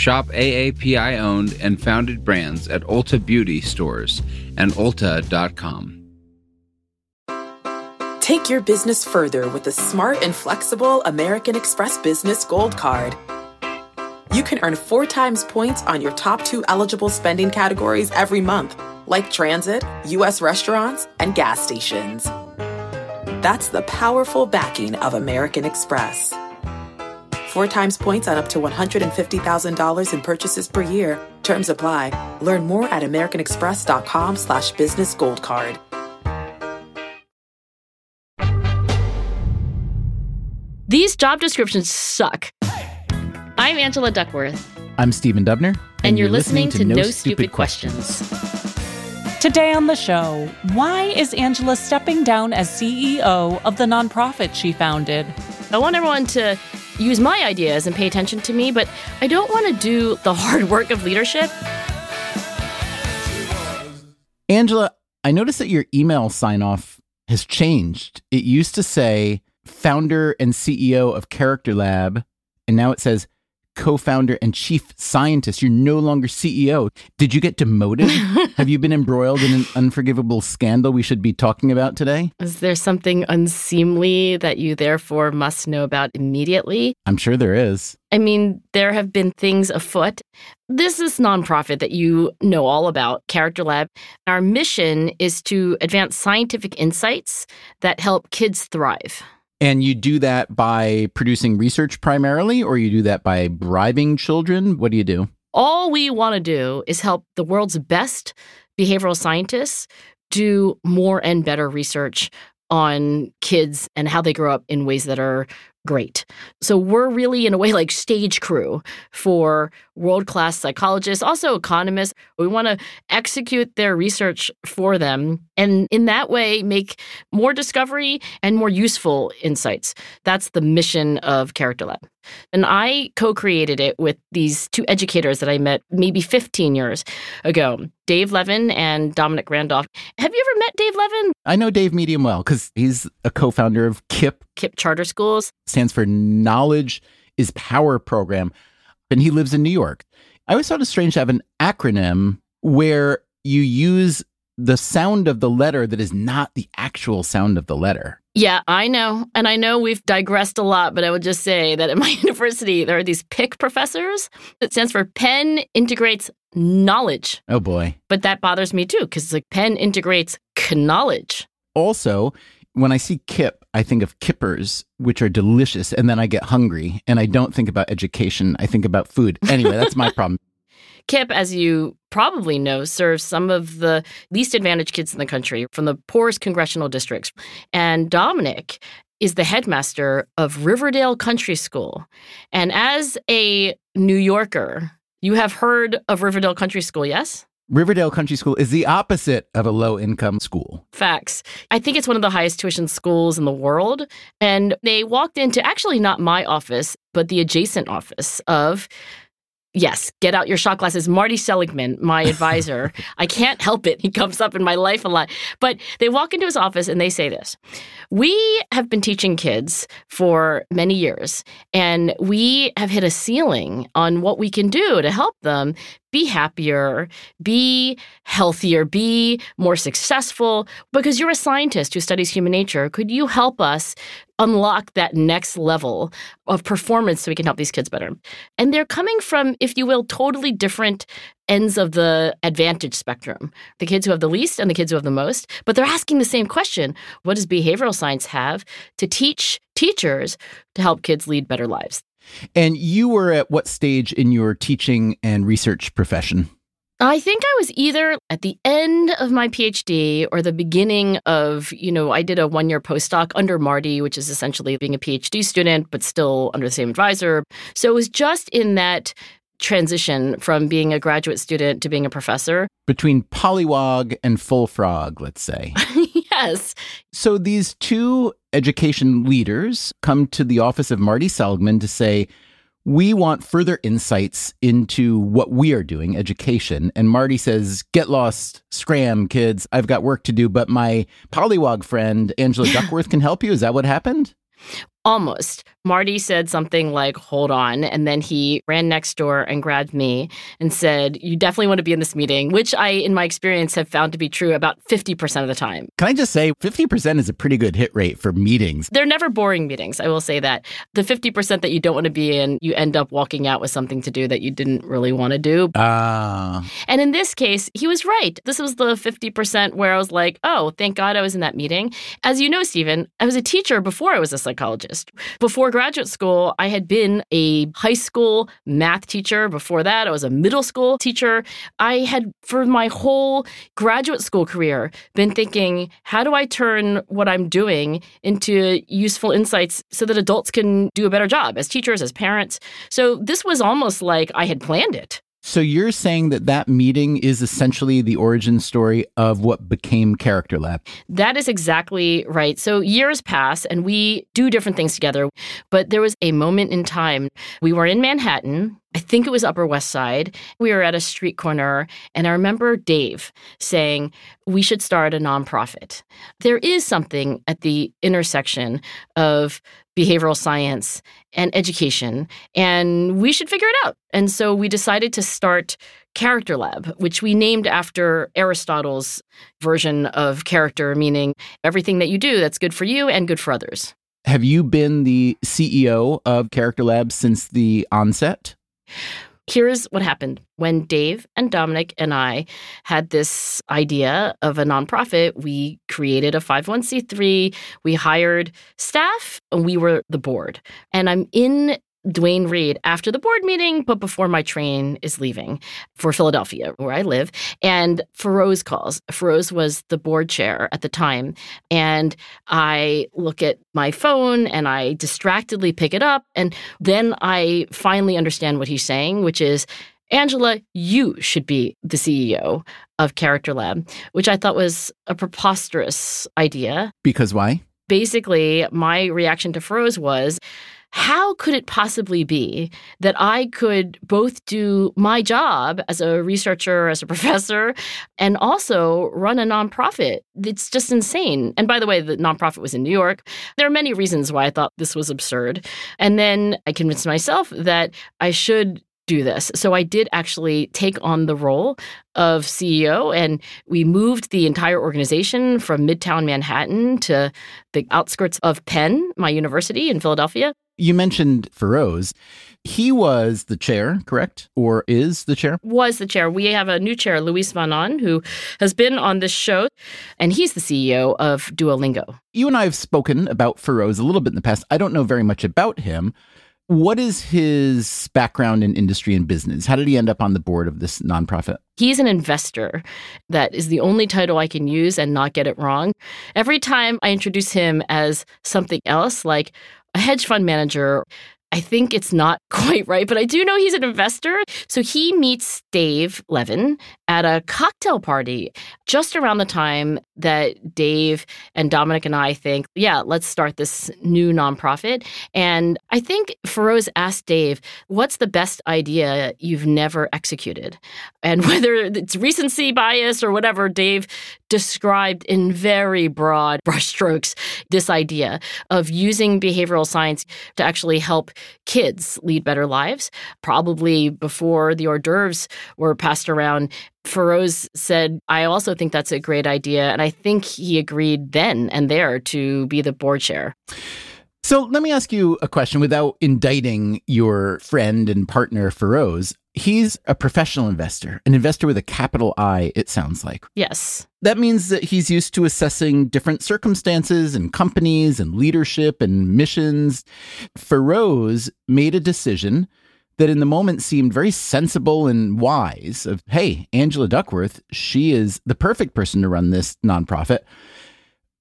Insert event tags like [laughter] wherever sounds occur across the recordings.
Shop AAPI owned and founded brands at Ulta Beauty stores and Ulta.com. Take your business further with the smart and flexible American Express Business Gold Card. You can earn four times points on your top two eligible spending categories every month, like transit, U.S. restaurants, and gas stations. That's the powerful backing of American Express. Four times points on up to $150,000 in purchases per year. Terms apply. Learn more at americanexpress.com slash business gold card. These job descriptions suck. I'm Angela Duckworth. I'm Stephen Dubner. And, you're, listening, to, No, Stupid, questions. Today on the show, why is Angela stepping down as CEO of the nonprofit she founded? I want everyone to use my ideas and pay attention to me, but I don't want to do the hard work of leadership. Angela, I noticed that your email sign off has changed. It used to say founder and CEO of Character Lab, and now it says co founder and chief scientist. You're no longer CEO. Did you get demoted? [laughs] Have you been embroiled in an unforgivable scandal we should be talking about today? Is there something unseemly that you therefore must know about immediately? I'm sure there is. I mean, there have been things afoot. This is nonprofit that you know all about, Character Lab. Our mission is to advance scientific insights that help kids thrive. And you do that by producing research primarily, or you do that by bribing children? What do you do? All we want to do is help the world's best behavioral scientists do more and better research on kids and how they grow up in ways that are great. So we're really, in a way, like stage crew for world class psychologists, also economists. We want to execute their research for them and in that way make more discovery and more useful insights. That's the mission of Character Lab. And I co created it with these two educators that I met maybe 15 years ago Dave Levin and Dominic Randolph. Have you ever met Dave Levin? I know Dave medium well because he's a co founder of KIPP. KIPP Charter Schools. Stands for Knowledge is Power program. And he lives in New York. I always thought it strange to have an acronym where you use the sound of the letter that is not the actual sound of the letter. Yeah, I know. And I know we've digressed a lot, but I would just say that at my [laughs] university, there are these PIK professors. It stands for Penn Integrates Knowledge. Oh, boy. But that bothers me too, because it's like Penn integrates knowledge. Also, when I see KIPP, I think of kippers, which are delicious, and then I get hungry and I don't think about education. I think about food. Anyway, that's my [laughs] problem. KIPP, as you probably know, serves some of the least advantaged kids in the country from the poorest congressional districts. And Dominic is the headmaster of Riverdale Country School. And as a New Yorker, you have heard of Riverdale Country School, yes? Riverdale Country School is the opposite of a low income school. Facts. I think it's one of the highest tuition schools in the world. And they walked into actually not my office, but the adjacent office of Yes, get out your shot glasses. Marty Seligman, my advisor, [laughs] I can't help it. He comes up in my life a lot. But they walk into his office and they say this We have been teaching kids for many years, and we have hit a ceiling on what we can do to help them be happier, be healthier, be more successful. Because you're a scientist who studies human nature, could you help us unlock that next level of performance so we can help these kids better? And they're coming from, if you will, totally different ends of the advantage spectrum the kids who have the least and the kids who have the most. But they're asking the same question What does behavioral science have to teach teachers to help kids lead better lives? And you were at what stage in your teaching and research profession? I think I was either at the end of my PhD or the beginning of, you know, I did a one year postdoc under Marty, which is essentially being a PhD student, but still under the same advisor. So it was just in that transition from being a graduate student to being a professor. Between Pollywog and Full Frog, let's say. [laughs] yes. So these two education leaders come to the office of Marty Seligman to say, we want further insights into what we are doing, education. And Marty says, Get lost, scram, kids. I've got work to do, but my pollywog friend, Angela [laughs] Duckworth, can help you. Is that what happened? Almost. Marty said something like, hold on. And then he ran next door and grabbed me and said, You definitely want to be in this meeting, which I, in my experience, have found to be true about 50% of the time. Can I just say, 50% is a pretty good hit rate for meetings? They're never boring meetings. I will say that. The 50% that you don't want to be in, you end up walking out with something to do that you didn't really want to do. Ah. Uh... And in this case, he was right. This was the 50% where I was like, Oh, thank God I was in that meeting. As you know, Stephen, I was a teacher before I was a psychologist. Before graduate school, I had been a high school math teacher. Before that, I was a middle school teacher. I had, for my whole graduate school career, been thinking, how do I turn what I'm doing into useful insights so that adults can do a better job as teachers, as parents? So this was almost like I had planned it. So you're saying that that meeting is essentially the origin story of what became Character Lab? That is exactly right. So years pass and we do different things together, but there was a moment in time. We were in Manhattan. I think it was Upper West Side. We were at a street corner, and I remember Dave saying, We should start a nonprofit. There is something at the intersection of behavioral science and education, and we should figure it out. And so we decided to start Character Lab, which we named after Aristotle's version of character, meaning everything that you do that's good for you and good for others. Have you been the CEO of Character Lab since the onset? Here's what happened when Dave and Dominic and I had this idea of a nonprofit. We created a 501c3, we hired staff, and we were the board. And I'm in Duane Reade after the board meeting, but before my train is leaving for Philadelphia, where I live. And Feroz calls. Feroz was the board chair at the time. And I look at my phone and I distractedly pick it up. And then I finally understand what he's saying, which is, Angela, you should be the CEO of Character Lab, which I thought was a preposterous idea. Because why? Basically, my reaction to Feroz was, how could it possibly be that I could both do my job as a researcher, as a [laughs] professor, and also run a nonprofit? It's just insane. And by the way, the nonprofit was in New York. There are many reasons why I thought this was absurd. And then I convinced myself that I should do this. So I did actually take on the role of CEO, and we moved the entire organization from Midtown Manhattan to the outskirts of Penn, my university in Philadelphia. You mentioned Feroz. He was the chair, correct? Or is the chair? Was the chair. We have a new chair, Luis von Ahn, who has been on this show, and he's the CEO of Duolingo. You and I have spoken about Feroz a little bit in the past. I don't know very much about him. What is his background in industry and business? How did he end up on the board of this nonprofit? He's an investor. That is the only title I can use and not get it wrong. Every time I introduce him as something else, like a hedge fund manager, I think it's not [laughs] quite right, but I do know he's an investor. So he meets Dave Levin at a cocktail party just around the time that Dave and Dominic and I think, yeah, let's start this new nonprofit. And I think Feroz asked Dave, what's the best idea you've never executed? And [laughs] whether it's recency bias or whatever, Dave described in very broad [laughs] brushstrokes this idea of using behavioral science to actually help kids lead better lives. Probably before the hors d'oeuvres were passed around, Feroz said, I also think that's a great idea. And I think he agreed then and there to be the board chair. So let me ask you a question without indicting your friend and partner, Feroz. He's a professional investor, an investor with a capital I, it sounds like. Yes. That means that he's used to assessing different circumstances and companies and leadership and missions. Feroz made a decision that in the moment seemed very sensible and wise of, hey, Angela Duckworth, she is the perfect person to run this nonprofit.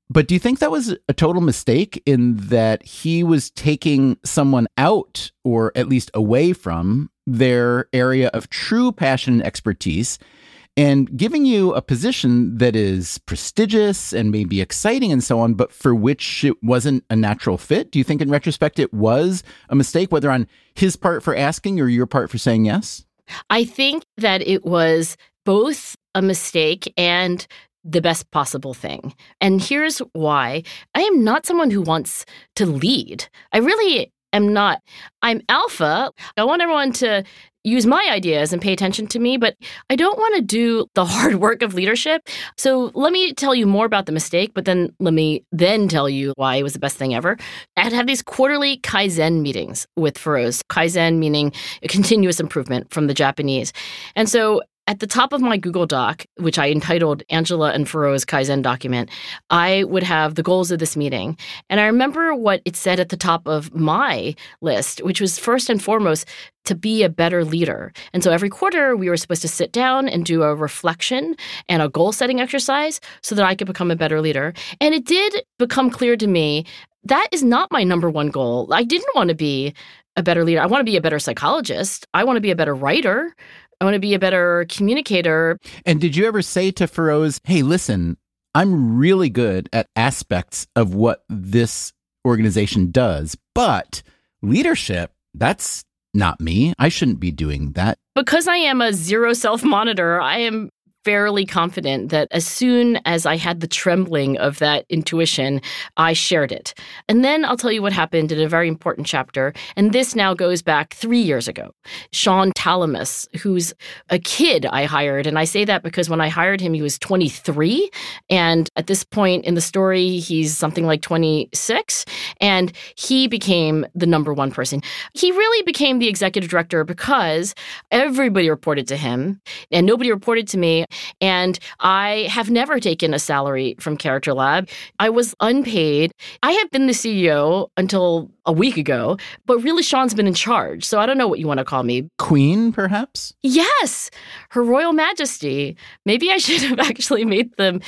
But do you think that was a total mistake in that he was taking someone out or at least away from their area of true passion and expertise and giving you a position that is prestigious and maybe exciting and so on, but for which it wasn't a natural fit? Do you think in retrospect it was a mistake, whether on his part for asking or your part for saying yes? I think that it was both a mistake and the best possible thing. And here's why I am not someone who wants to lead. I really am not. I'm alpha. I want everyone to use my ideas and pay attention to me, but I don't want to do the [laughs] hard work of leadership. So let me tell you more about the mistake, but then let me then tell you why it was the best thing ever. I'd have these quarterly Kaizen meetings with Feroz. Kaizen meaning [laughs] continuous improvement from the Japanese. And so at the top of my Google Doc, which I entitled Angela and Feroz Kaizen document, I would have the goals of this meeting. And I remember what it said at the top of my list, which was first and foremost to be a better leader. And so every quarter, we were supposed to sit down and do a reflection and a goal setting exercise so that I could become a better leader. And it did become clear to me that is not my number one goal. I didn't want to be a better leader. I want to be a better psychologist. I want to be a better writer. I want to be a better communicator. And did you ever say to Feroz, hey, listen, I'm really good at aspects of what this organization does, but leadership, that's not me. I shouldn't be doing that. Because I am a zero self monitor, I am fairly confident that as soon as I had the trembling of that intuition, I shared it. And then I'll tell you what happened in a very important chapter. And this now goes back three years ago. Sean Talamas, who's a kid I hired. And I say that because when I hired him, he was 23. And at this point in the story, he's something like 26. And he became the number one person. He really became the executive director because everybody reported to him and nobody reported to me. And I have never taken a salary from Character Lab. I was unpaid. I have been the CEO until a week ago, but really Sean's been in charge. So I don't know what you want to call me. Queen, perhaps? Yes, Her Royal Majesty. Maybe I [laughs] should have actually made them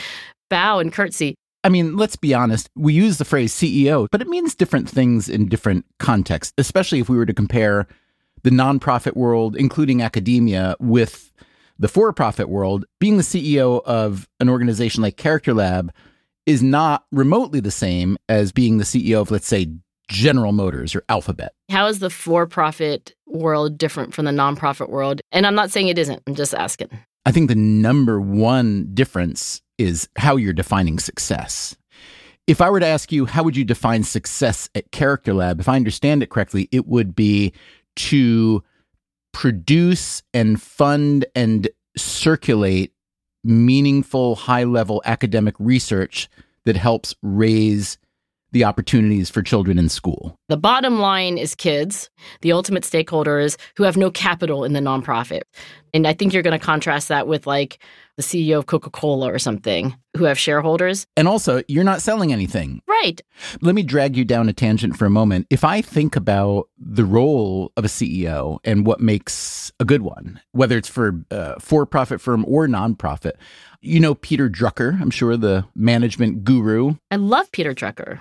bow and curtsy. I mean, let's be honest. We use the phrase CEO, but it means different things in different contexts, especially if we were to compare the nonprofit world, including academia, with the for profit world, being the CEO of an organization like Character Lab is not remotely the same as being the CEO of, let's say, General Motors or Alphabet. How is the for profit world different from the nonprofit world? And I'm not saying it isn't, I'm just asking. I think the number one difference is how you're defining success. If I were to ask you, how would you define success at Character Lab? If I understand it correctly, it would be to produce and fund and circulate meaningful, high level academic research that helps raise the opportunities for children in school. The bottom line is kids, the ultimate stakeholders who have no capital in the nonprofit. And I think you're going to contrast that with like the CEO of Coca Cola or something who have shareholders. And also, you're not selling anything. Right. Let me drag you down a tangent for a moment. If I think about the role of a CEO and what makes a good one, whether it's for uh, a for profit firm or nonprofit, you know Peter Drucker, I'm sure the management guru. I love Peter Drucker.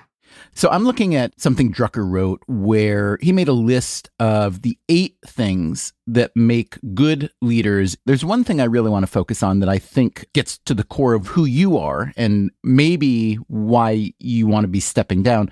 So I'm looking at something Drucker wrote where he made a list of the eight things that make good leaders. There's one thing I really want to focus on that I think gets to the core of who you are and maybe why you want to be stepping down.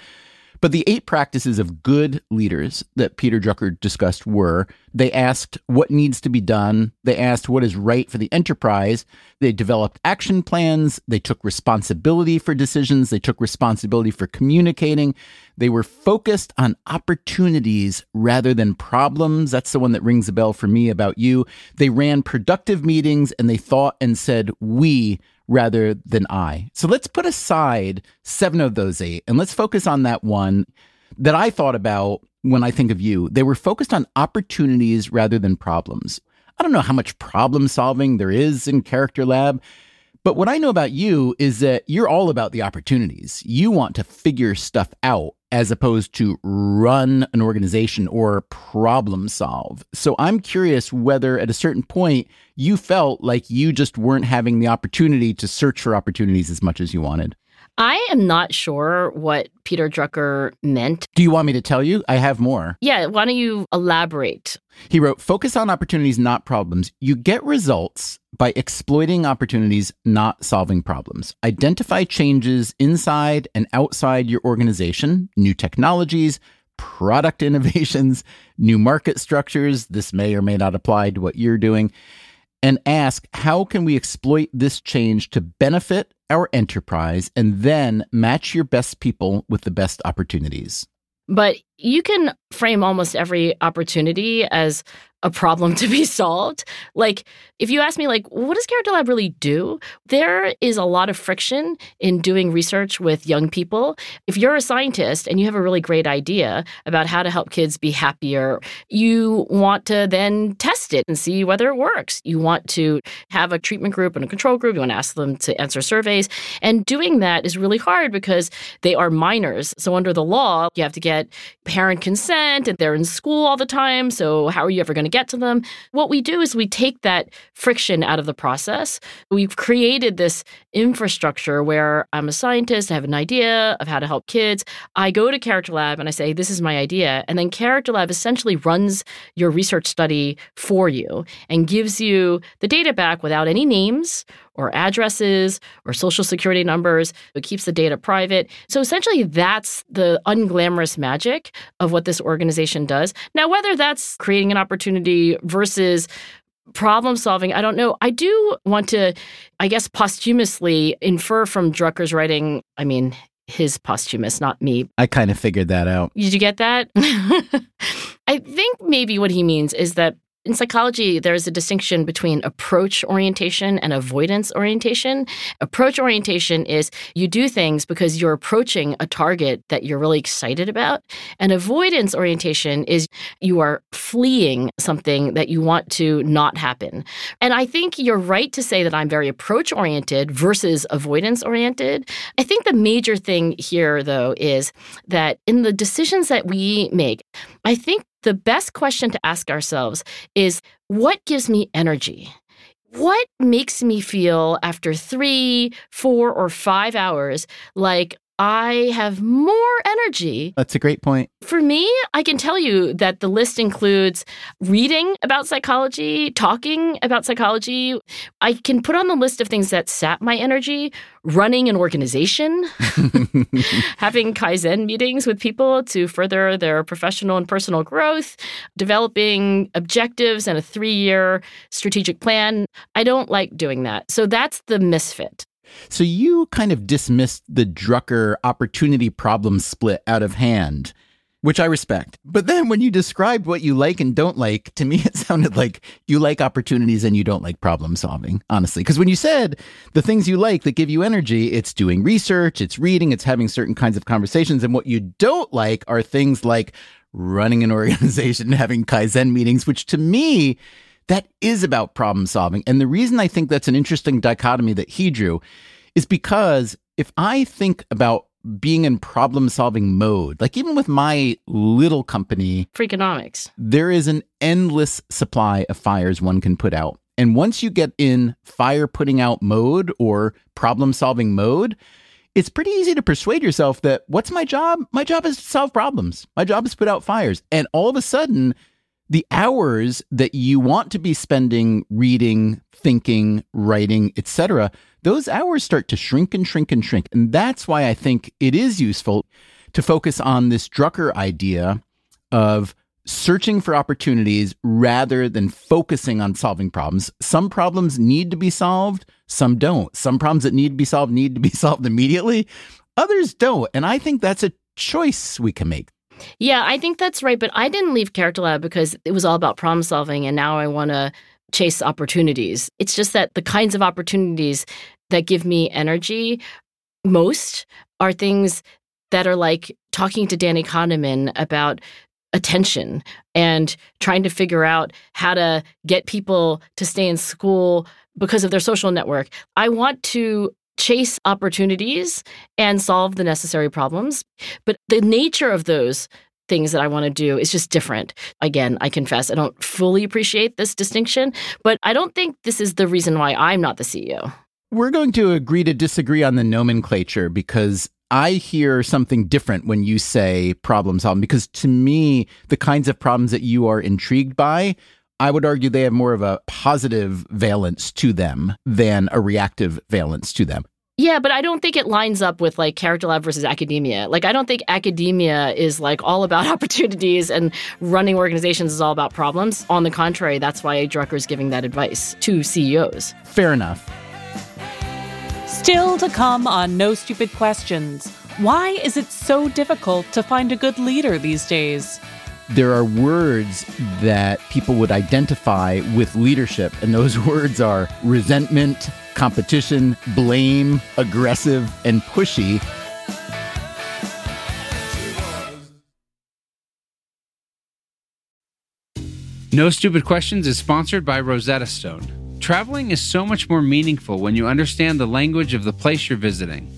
But the eight practices of good leaders that Peter Drucker discussed were they asked what needs to be done, they asked what is right for the enterprise, they developed action plans, they took responsibility for decisions, they took responsibility for communicating, they were focused on opportunities rather than problems. That's the one that rings a bell for me about you. They ran productive meetings and they thought and said we rather than I. So let's put aside seven of those eight and let's focus on that one that I thought about when I think of you. They were focused on opportunities rather than problems. I don't know how much problem solving there is in Character Lab, but what I know about you is that you're all about the opportunities. You want to figure stuff out as opposed to run an organization or problem solve. So I'm curious whether at a certain point you felt like you just weren't having the opportunity to search for opportunities as much as you wanted. I am not sure what Peter Drucker meant. Do you want me to tell you? I have more. Yeah, why don't you elaborate? He wrote Focus on opportunities, not problems. You get results by exploiting opportunities, not solving problems. Identify changes inside and outside your organization, new technologies, product [laughs] innovations, new market structures. This may or may not apply to what you're doing. And ask, how can we exploit this change to benefit our enterprise and then match your best people with the best opportunities? But you can frame almost every opportunity as a problem [laughs] to be solved. Like, if you ask me, like, what does Character Lab really do? There is a lot of friction in doing research with young people. If you're a scientist and you have a really great idea about how to help kids be happier, you want to then test it and see whether it works. You want to have a treatment group and a control group. You want to ask them to answer surveys. And doing that is really hard because they are minors. So, under the law, you have to get parent consent and they're in school all the time. So, how are you ever going to get to them? What we do is we take that friction out of the process. We've created this infrastructure where I'm a scientist, I have an idea of how to help kids. I go to Character Lab and I say, This is my idea. And then Character Lab essentially runs your research study for you and gives you the data back without any names or addresses or social security numbers. It keeps the data private. So essentially, that's the unglamorous magic of what this organization does. Now, whether that's creating an opportunity versus problem solving, I don't know. I do want to, I guess, posthumously infer from Drucker's writing, I mean, his posthumous, not me. I kind of figured that out. Did you get that? [laughs] I think maybe what he means is that in psychology, there's a distinction between approach orientation and avoidance orientation. Approach orientation is you do things because you're approaching a target that you're really excited about. And avoidance orientation is you are fleeing something that you want to not happen. And I think you're right to say that I'm very approach oriented versus avoidance oriented. I think the major thing here, though, is that in the decisions that we make, I think the best question to ask ourselves is what gives me energy? What makes me feel after three, four, or five hours like I have more energy. That's a great point. For me, I can tell you that the list includes reading about psychology, talking about psychology. I can put on the list of things that sap my energy, running an organization, [laughs] having Kaizen meetings with people to further their professional and personal growth, developing objectives and a three year strategic plan. I don't like doing that. So that's the misfit. So you kind of dismissed the Drucker opportunity problem split out of hand, which I respect. But then when you described what you like and don't like, to me [laughs] it sounded like you like opportunities and you don't like problem solving, honestly. Because when you said the things you like that give you energy, it's doing research, it's reading, it's having certain kinds of conversations. And what you don't like are things like running an [laughs] organization, having Kaizen meetings, which to me, that is about problem solving. And the reason I think that's an interesting dichotomy that he drew is because if I think about being in problem solving mode, like even with my little company, Freakonomics, there is an endless supply of fires one can put out. And once you get in fire putting out mode or problem solving mode, it's pretty easy to persuade yourself that what's my job? My job is to solve problems. My job is to put out fires. And all of a sudden, the hours that you want to be spending reading, thinking, writing, etc., those hours start to shrink and shrink and shrink. And that's why I think it is useful to focus on this Drucker idea of searching for opportunities rather than focusing on solving problems. Some problems need to be solved, some don't. Some problems that need to be solved need to be [laughs] solved immediately, others don't. And I think that's a choice we can make. Yeah, I think that's right. But I didn't leave Character Lab because it was all about problem solving, and now I want to chase opportunities. It's just that the kinds of opportunities that give me energy most are things that are like talking to Danny Kahneman about attention and trying to figure out how to get people to stay in school because of their social network. I want to chase opportunities and solve the necessary problems. But the nature of those things that I want to do is just different. Again, I confess I don't fully appreciate this distinction, but I don't think this is the reason why I'm not the CEO. We're going to agree to disagree on the nomenclature because I hear something different when you say problem solving because to me, the kinds of problems that you are intrigued by, I would argue they have more of a positive valence to them than a reactive valence to them. Yeah, but I don't think it lines up with like character lab versus academia. Like, I don't think academia is like all about [laughs] opportunities and running organizations is all about problems. On the contrary, that's why Drucker is giving that advice to CEOs. Fair enough. Still to come on No Stupid Questions. Why is it so difficult to find a good leader these days? There are words that people would identify with leadership, and those [laughs] words are resentment, competition, blame, aggressive, and pushy. No Stupid Questions is sponsored by Rosetta Stone. Traveling is so much more meaningful when you understand the language of the place you're visiting.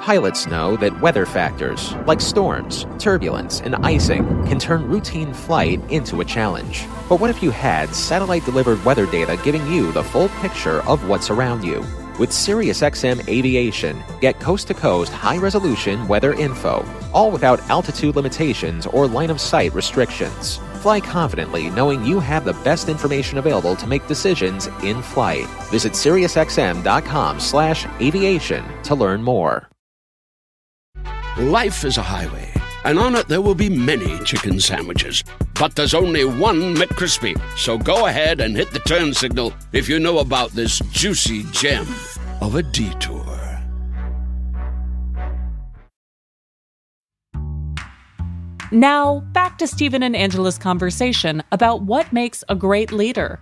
Pilots know that weather factors, like storms, turbulence, and icing, can turn routine flight into a challenge. But what if you had satellite delivered weather data giving you the full picture of what's around you? With SiriusXM Aviation, get coast to coast high resolution weather info, all without altitude limitations or line of sight restrictions. Fly confidently knowing you have the best information available to make decisions in flight. Visit SiriusXM.com slash aviation to learn more. Life is a highway, and on it there will be many chicken sandwiches. But there's only one McCrispy. So go ahead and hit the turn signal if you know about this juicy gem of a detour. Now, back to Stephen and Angela's conversation about what makes a great leader.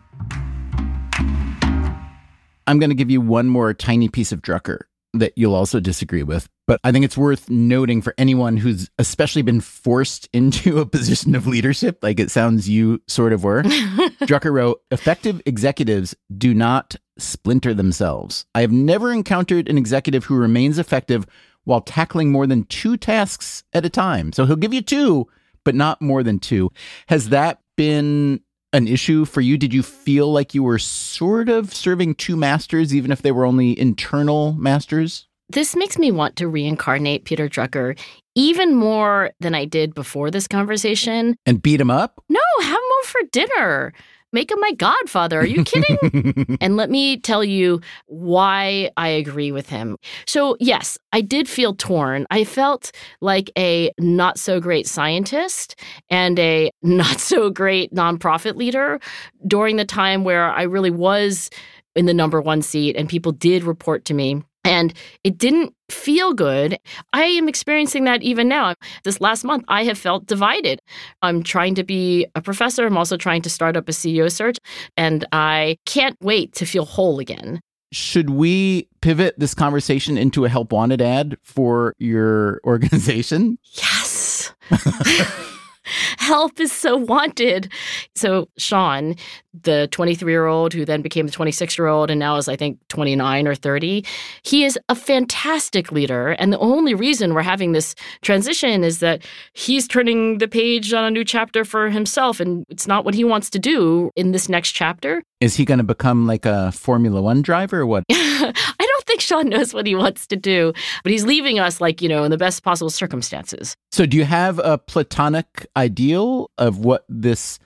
I'm going to give you one more tiny piece of Drucker that you'll also disagree with. But I think it's worth noting for anyone who's especially been forced [laughs] into a position of leadership, like it sounds you sort of were. [laughs] Drucker wrote Effective executives do not splinter themselves. I have never encountered an executive who remains effective while tackling more than two tasks at a time. So he'll give you two, but not more than two. Has that been an issue for you? Did you feel like you were sort of serving two masters, even if they were only internal masters? This makes me want to reincarnate Peter Drucker even more than I did before this conversation. And beat him up? No, have him over for dinner. Make him my godfather. Are you kidding? [laughs] and let me tell you why I agree with him. So, yes, I did feel torn. I felt like a not so great scientist and a not so great nonprofit leader during the time where I really was in the number one seat and people did report to me and it didn't feel good. I am experiencing that even now. This last month, I have felt divided. I'm trying to be a professor. I'm also trying to start up a CEO search, and I can't wait to feel whole again. Should we pivot this conversation into a help wanted ad for your [laughs] organization? Yes. [laughs] [laughs] help is so wanted. So, Sean, the 23 year old who then became the 26 year old and now is, I think, 29 or 30, he is a fantastic leader. And the only reason we're having this transition is that he's turning the page on a new chapter for himself. And it's not what he wants to do in this next chapter. Is he going to become like a Formula One driver or what? [laughs] I don't think Sean knows what he wants to do, but he's leaving us like, you know, in the best possible circumstances. So, do you have a platonic ideal of what this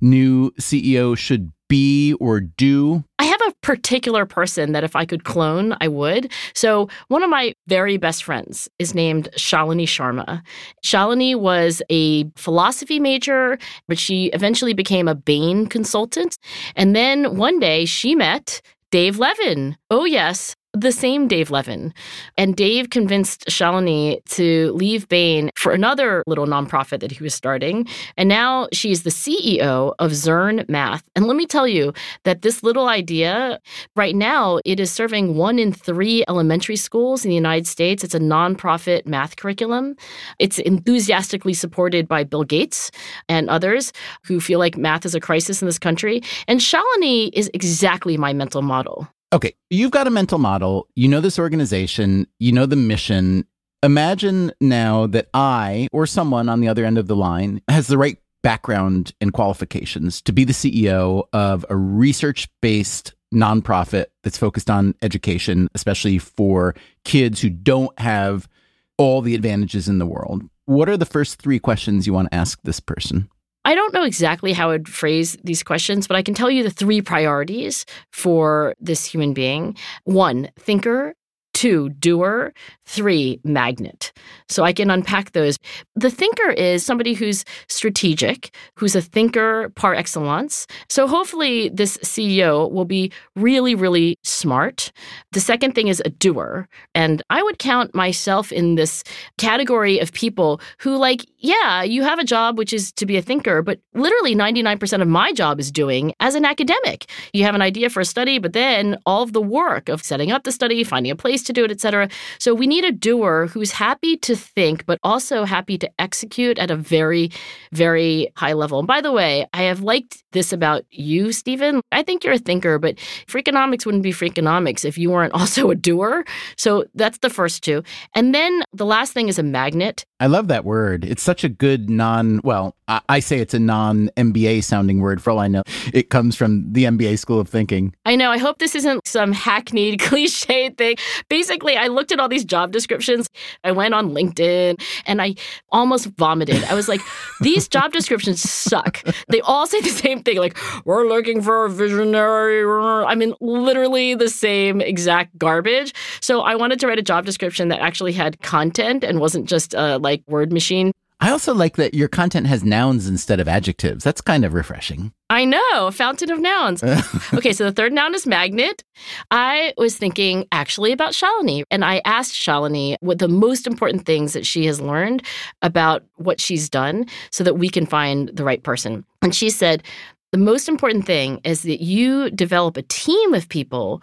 new CEO should be or do? I have a particular person that if I could clone, I would. So, one of my very best friends is named Shalini Sharma. Shalini was a philosophy major, but she eventually became a Bain consultant. And then one day she met Dave Levin. Oh, yes, the same Dave Levin. And Dave convinced Shalini to leave Bain for another little nonprofit that he was starting. And now she's the CEO of Zearn Math. And let me tell you that this little idea, right now, it is serving one in three elementary schools in the United States. It's a nonprofit math curriculum. It's enthusiastically supported by Bill Gates and others who feel like math is a crisis in this country. And Shalini is exactly my mental model. Okay, you've got a mental model. You know this organization, you know the mission. Imagine now that I or someone on the other end of the line has the right background and qualifications to be the CEO of a research based nonprofit that's focused on education, especially for kids who don't have all the advantages in the world. What are the first three questions you want to ask this person? I don't know exactly how I'd phrase these questions, but I can tell you the three priorities for this human being. One, thinker. Two, doer. Three, magnet. So I can unpack those. The thinker is somebody who's strategic, who's a thinker par excellence. So hopefully, this CEO will be really, really smart. The second thing is a doer. And I would count myself in this category of people who, like, yeah, you have a job which is to be a thinker, but literally 99% of my job is doing as an academic. You have an idea for a study, but then all of the work of setting up the study, finding a place to do it, etc. So we need a doer who's happy to think, but also happy to execute at a very, very high level. And by the way, I have liked this about you, Stephen. I think you're a thinker, but Freakonomics wouldn't be Freakonomics if you weren't [laughs] also a doer. So that's the first two. And then the last thing is a magnet. I love that word. It's such a good non, well, I, I say it's a non MBA sounding word for all I know. It comes from the MBA school of thinking. I know. I hope this isn't some hackneyed [laughs] cliche thing. Basically, I looked at all these job descriptions. I went on LinkedIn and I almost vomited. I was like, [laughs] these job descriptions suck. They all say the same thing like, we're looking for a visionary. I mean, literally the same exact garbage. So I wanted to write a job description that actually had content and wasn't just uh, like word machine. I also like that your content has nouns instead of adjectives. That's kind of refreshing. I know, fountain of nouns. [laughs] okay, so the third noun is magnet. I was thinking actually about Shalini, and I asked Shalini what the most important things that she has learned about what she's done so that we can find the right person. And she said, the most important thing is that you develop a team of people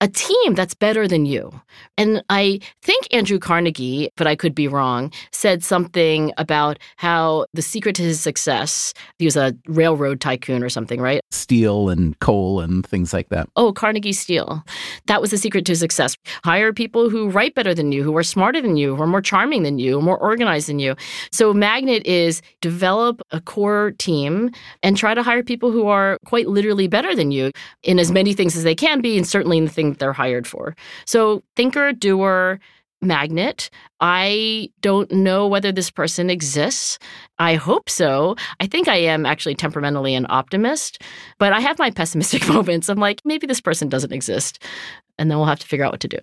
a team that's better than you. And I think Andrew Carnegie, but I could be wrong, said something about how the secret to his success, he was a railroad tycoon or something, right? Steel and coal and things like that. Oh, Carnegie Steel. That was the secret to success. Hire people who write better than you, who are smarter than you, who are more charming than you, more organized than you. So Magnet is develop a core team and try to hire people who are quite literally better than you in as many things as they can be, and certainly in the things they're hired for. So, thinker, doer, magnet. I don't know whether this person exists. I hope so. I think I am actually temperamentally an optimist, but I have my [laughs] pessimistic [laughs] moments. I'm like, maybe this person doesn't exist. And then we'll have to figure out what to do.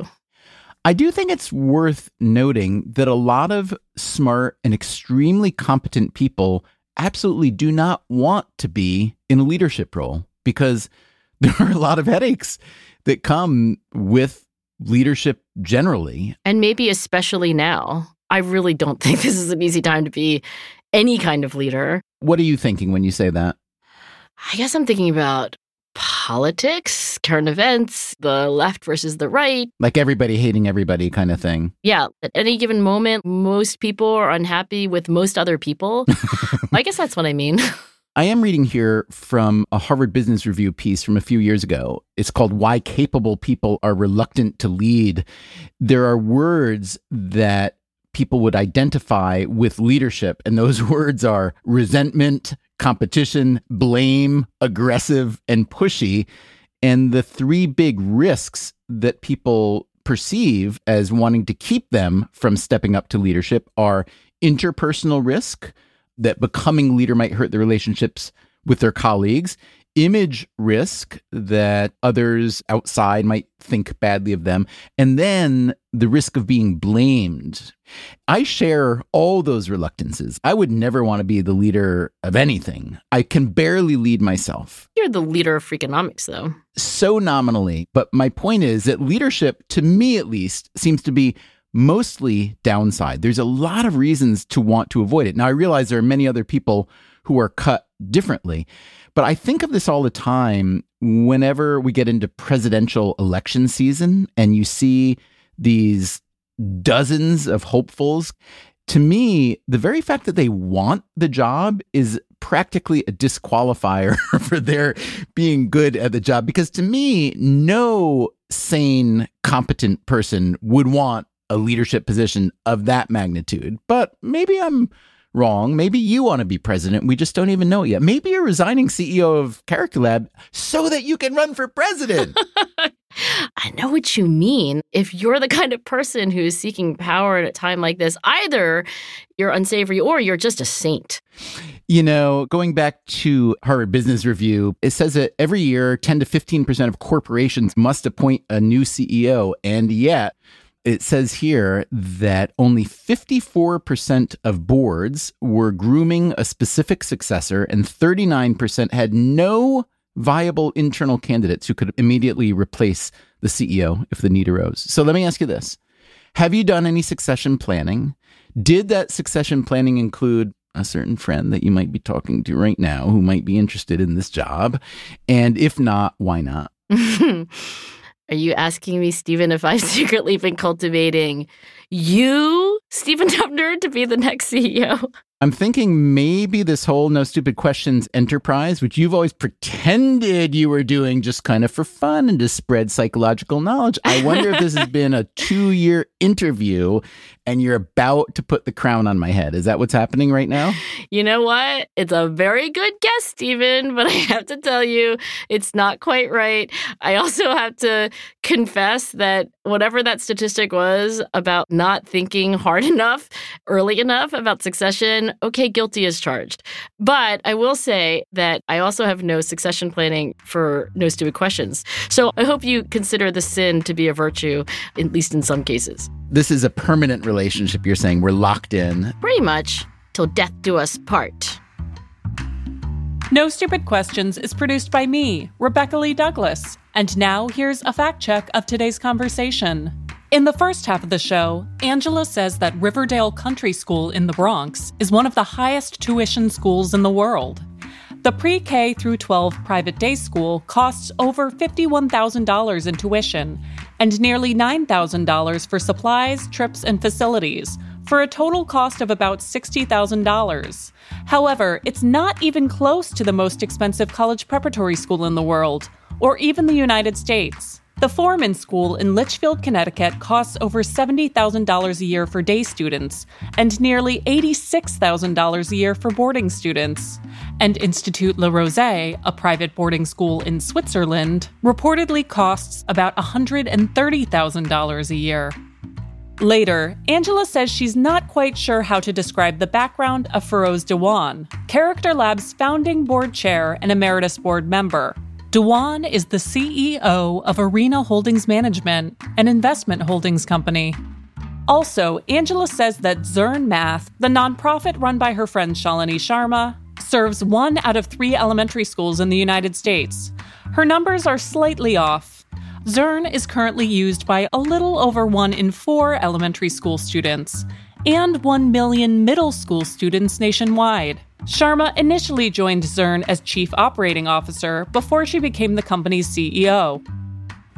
I do think it's worth noting that a lot of smart and extremely competent people absolutely do not want to be in a leadership role because [laughs] there are a lot of headaches that come with leadership generally. And maybe especially now. I really don't [laughs] think this is an easy time to be any kind of leader. What are you thinking when you say that? I guess I'm thinking about politics, current events, the left versus the right. Like everybody hating everybody kind of thing. Yeah. At any given moment, most people are unhappy with most other people. [laughs] I guess that's what I mean. I am reading here from a Harvard Business Review piece from a few years ago. It's called Why Capable People Are Reluctant to Lead. There are words that people would identify with leadership, and those [laughs] words are resentment, competition, blame, aggressive, and pushy. And the three big risks that people perceive as wanting to keep them from stepping up to leadership are interpersonal risk that becoming leader might hurt the relationships with their colleagues, image risk that others outside might think badly of them, and then the risk of being blamed. I share all those reluctances. I would never want to be the leader of anything. I can barely lead myself. You're the leader of Freakonomics, though. So nominally. But my point is that leadership, to me at least, seems to be mostly downside. There's a lot of reasons to want to avoid it. Now, I realize there are many other people who are cut differently. But I think of this all the time whenever we get into presidential election season and you see these dozens of hopefuls. To me, the very fact that they want the job is practically a disqualifier [laughs] for their being good at the job. Because to me, no sane, competent person would want a leadership position of that magnitude. But maybe I'm wrong. Maybe you want to be president. We just don't even know it yet. Maybe you're resigning CEO of Character Lab so that you can run for president. [laughs] I know what you mean. If you're the kind of person who's seeking power at a time like this, either you're unsavory or you're just a saint. You know, going back to Harvard Business Review, it says that every year 10 to 15% of corporations must appoint a new CEO. And yet, it says here that only 54% of boards were grooming a specific successor, and 39% had no viable internal candidates who could immediately replace the CEO if the need arose. So let me ask you this Have you done any succession planning? Did that succession planning include a certain friend that you might be talking to right now who might be interested in this job? And if not, why not? [laughs] Are you asking me, Stephen, if I've [laughs] secretly been cultivating you, Stephen Dubner, to be the next CEO? I'm thinking maybe this whole No Stupid Questions enterprise, which you've always pretended you were doing just kind of for fun and to spread psychological knowledge. I wonder if this has [laughs] been a two year interview and you're about to put the crown on my head. Is that what's happening right now? You know what? It's a very good guess, Stephen, but I have to tell you, it's not quite right. I also have to confess that whatever that statistic was about not thinking hard [laughs] enough, early enough about succession, okay, guilty as charged. But I will say that I also have no succession planning for no stupid questions. So I hope you consider the sin to be a virtue, at least in some cases. This is a permanent relationship, you're saying. We're locked in. Pretty much, till death do us part. No Stupid Questions is produced by me, Rebecca Lee Douglas. And now here's a fact check of today's conversation. In the first half of the show, Angela says that Riverdale Country School in the Bronx is one of the highest tuition schools in the world. The pre K through 12 private day school costs over $51,000 in tuition and nearly $9,000 for supplies, trips, and facilities, for a total cost of about $60,000. However, it's not even close to the most expensive college preparatory school in the world, or even the United States. The Forman School in Litchfield, Connecticut costs over $70,000 a year for day students and nearly $86,000 a year for boarding students. And Institut Le Rosey, a private boarding school in Switzerland, reportedly costs about $130,000 a year. Later, Angela says she's not quite sure how to describe the background of Feroz Dewan, Character Lab's founding board chair and emeritus board member. Dewan is the CEO of Arena Holdings Management, an investment holdings company. Also, Angela says that Zearn Math, the nonprofit run by her friend Shalini Sharma, serves one out of three elementary schools in the United States. Her numbers are slightly off. Zearn is currently used by a little over one in four elementary school students and 1 million middle school students nationwide. Sharma initially joined Zearn as chief operating officer before she became the company's CEO.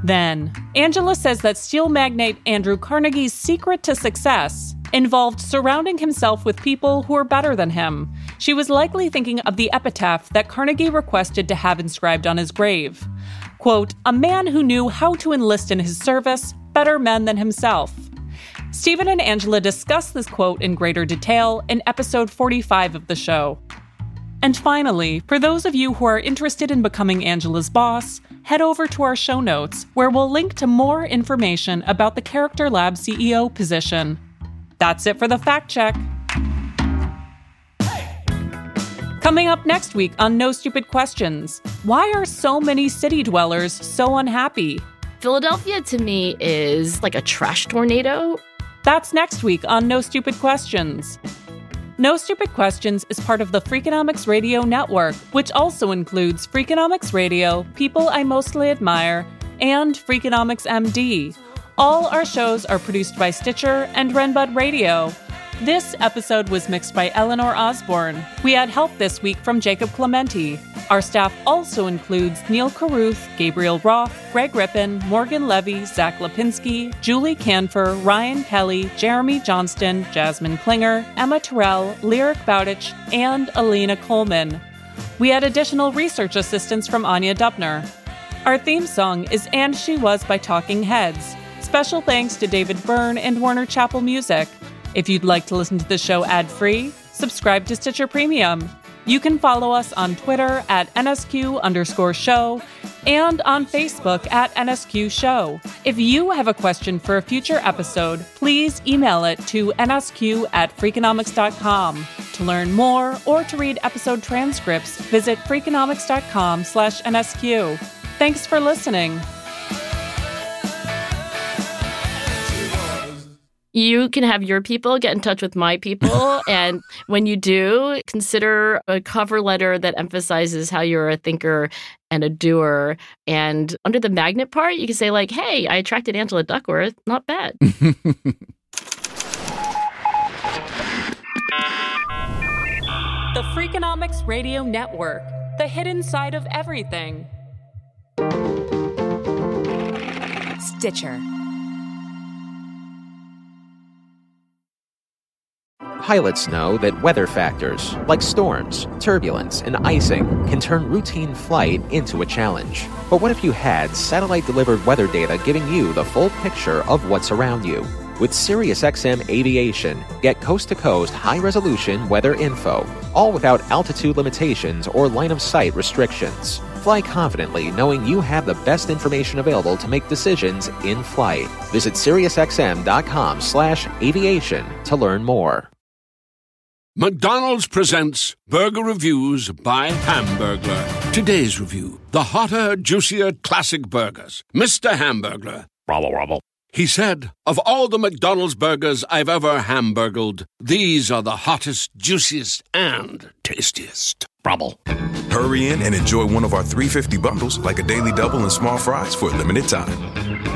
Then, Angela says that steel magnate Andrew Carnegie's secret to success involved surrounding himself with people who were better than him. She was likely thinking of the epitaph that Carnegie requested to have inscribed on his grave. Quote, a man who knew how to enlist in his service better men than himself. Stephen and Angela discuss this quote in greater detail in episode 45 of the show. And finally, for those of you who are interested in becoming Angela's boss, head over to our show notes where we'll link to more information about the Character Lab CEO position. That's it for the fact check. Coming up next week on No Stupid Questions Why are so many city dwellers so unhappy? Philadelphia to me is like a trash tornado. That's next week on No Stupid Questions. No Stupid Questions is part of the Freakonomics Radio Network, which also includes Freakonomics Radio, People I Mostly Admire, and Freakonomics MD. All our shows are produced by Stitcher and Renbud Radio. This episode was mixed by Eleanor Osborne. We had help this week from Jacob Clemente. Our staff also includes Neil Carruth, Gabriel Roth, Greg Rippin, Morgan Levy, Zack Lapinski, Julie Kanfer, Ryan Kelley, Jeremy Johnston, Jasmin Klinger, Emma Tyrrell, Lyric Bowditch, and Alina Kulman. We had additional research assistance from Anya Dubner. Our theme song is And She Was by Talking Heads. Special thanks to David Byrne and Warner Chappell Music. If you'd like to listen to the show ad free, subscribe to Stitcher Premium. You can follow us on Twitter at NSQ underscore show and on Facebook at NSQ show. If you have a question for a future episode, please email it to nsq at freakonomics.com. To learn more or to read episode transcripts, visit freakonomics.com slash NSQ. Thanks for listening. You can have your people get in touch with my people. [laughs] and when you do, consider a cover letter that emphasizes how you're a thinker and a doer. And under the magnet part, you can say, like, hey, I attracted Angela Duckworth. Not bad. [laughs] the Freakonomics Radio Network, the hidden side of everything. Stitcher. Pilots know that weather factors, like storms, turbulence, and icing, can turn routine flight into a challenge. But what if you had satellite delivered weather data giving you the full picture of what's around you? With SiriusXM Aviation, get coast to coast high resolution weather info, all without altitude limitations or line of sight restrictions. Fly confidently knowing you have the best information available to make decisions in flight. Visit SiriusXM.com slash aviation to learn more. McDonald's presents Burger Reviews by Hamburglar. Today's review the hotter, juicier classic burgers. Mr. Hamburglar. Robble, robble. He said, Of all the McDonald's burgers I've ever hamburgled, these are the hottest, juiciest, and tastiest. Robble. Hurry in and enjoy one of our 350 bundles, like a daily double and small fries, for a limited time.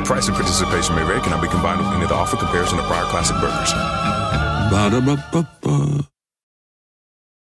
Price and participation may vary, cannot be combined with any other offer comparison to prior classic burgers. Ba-da-ba-ba-ba.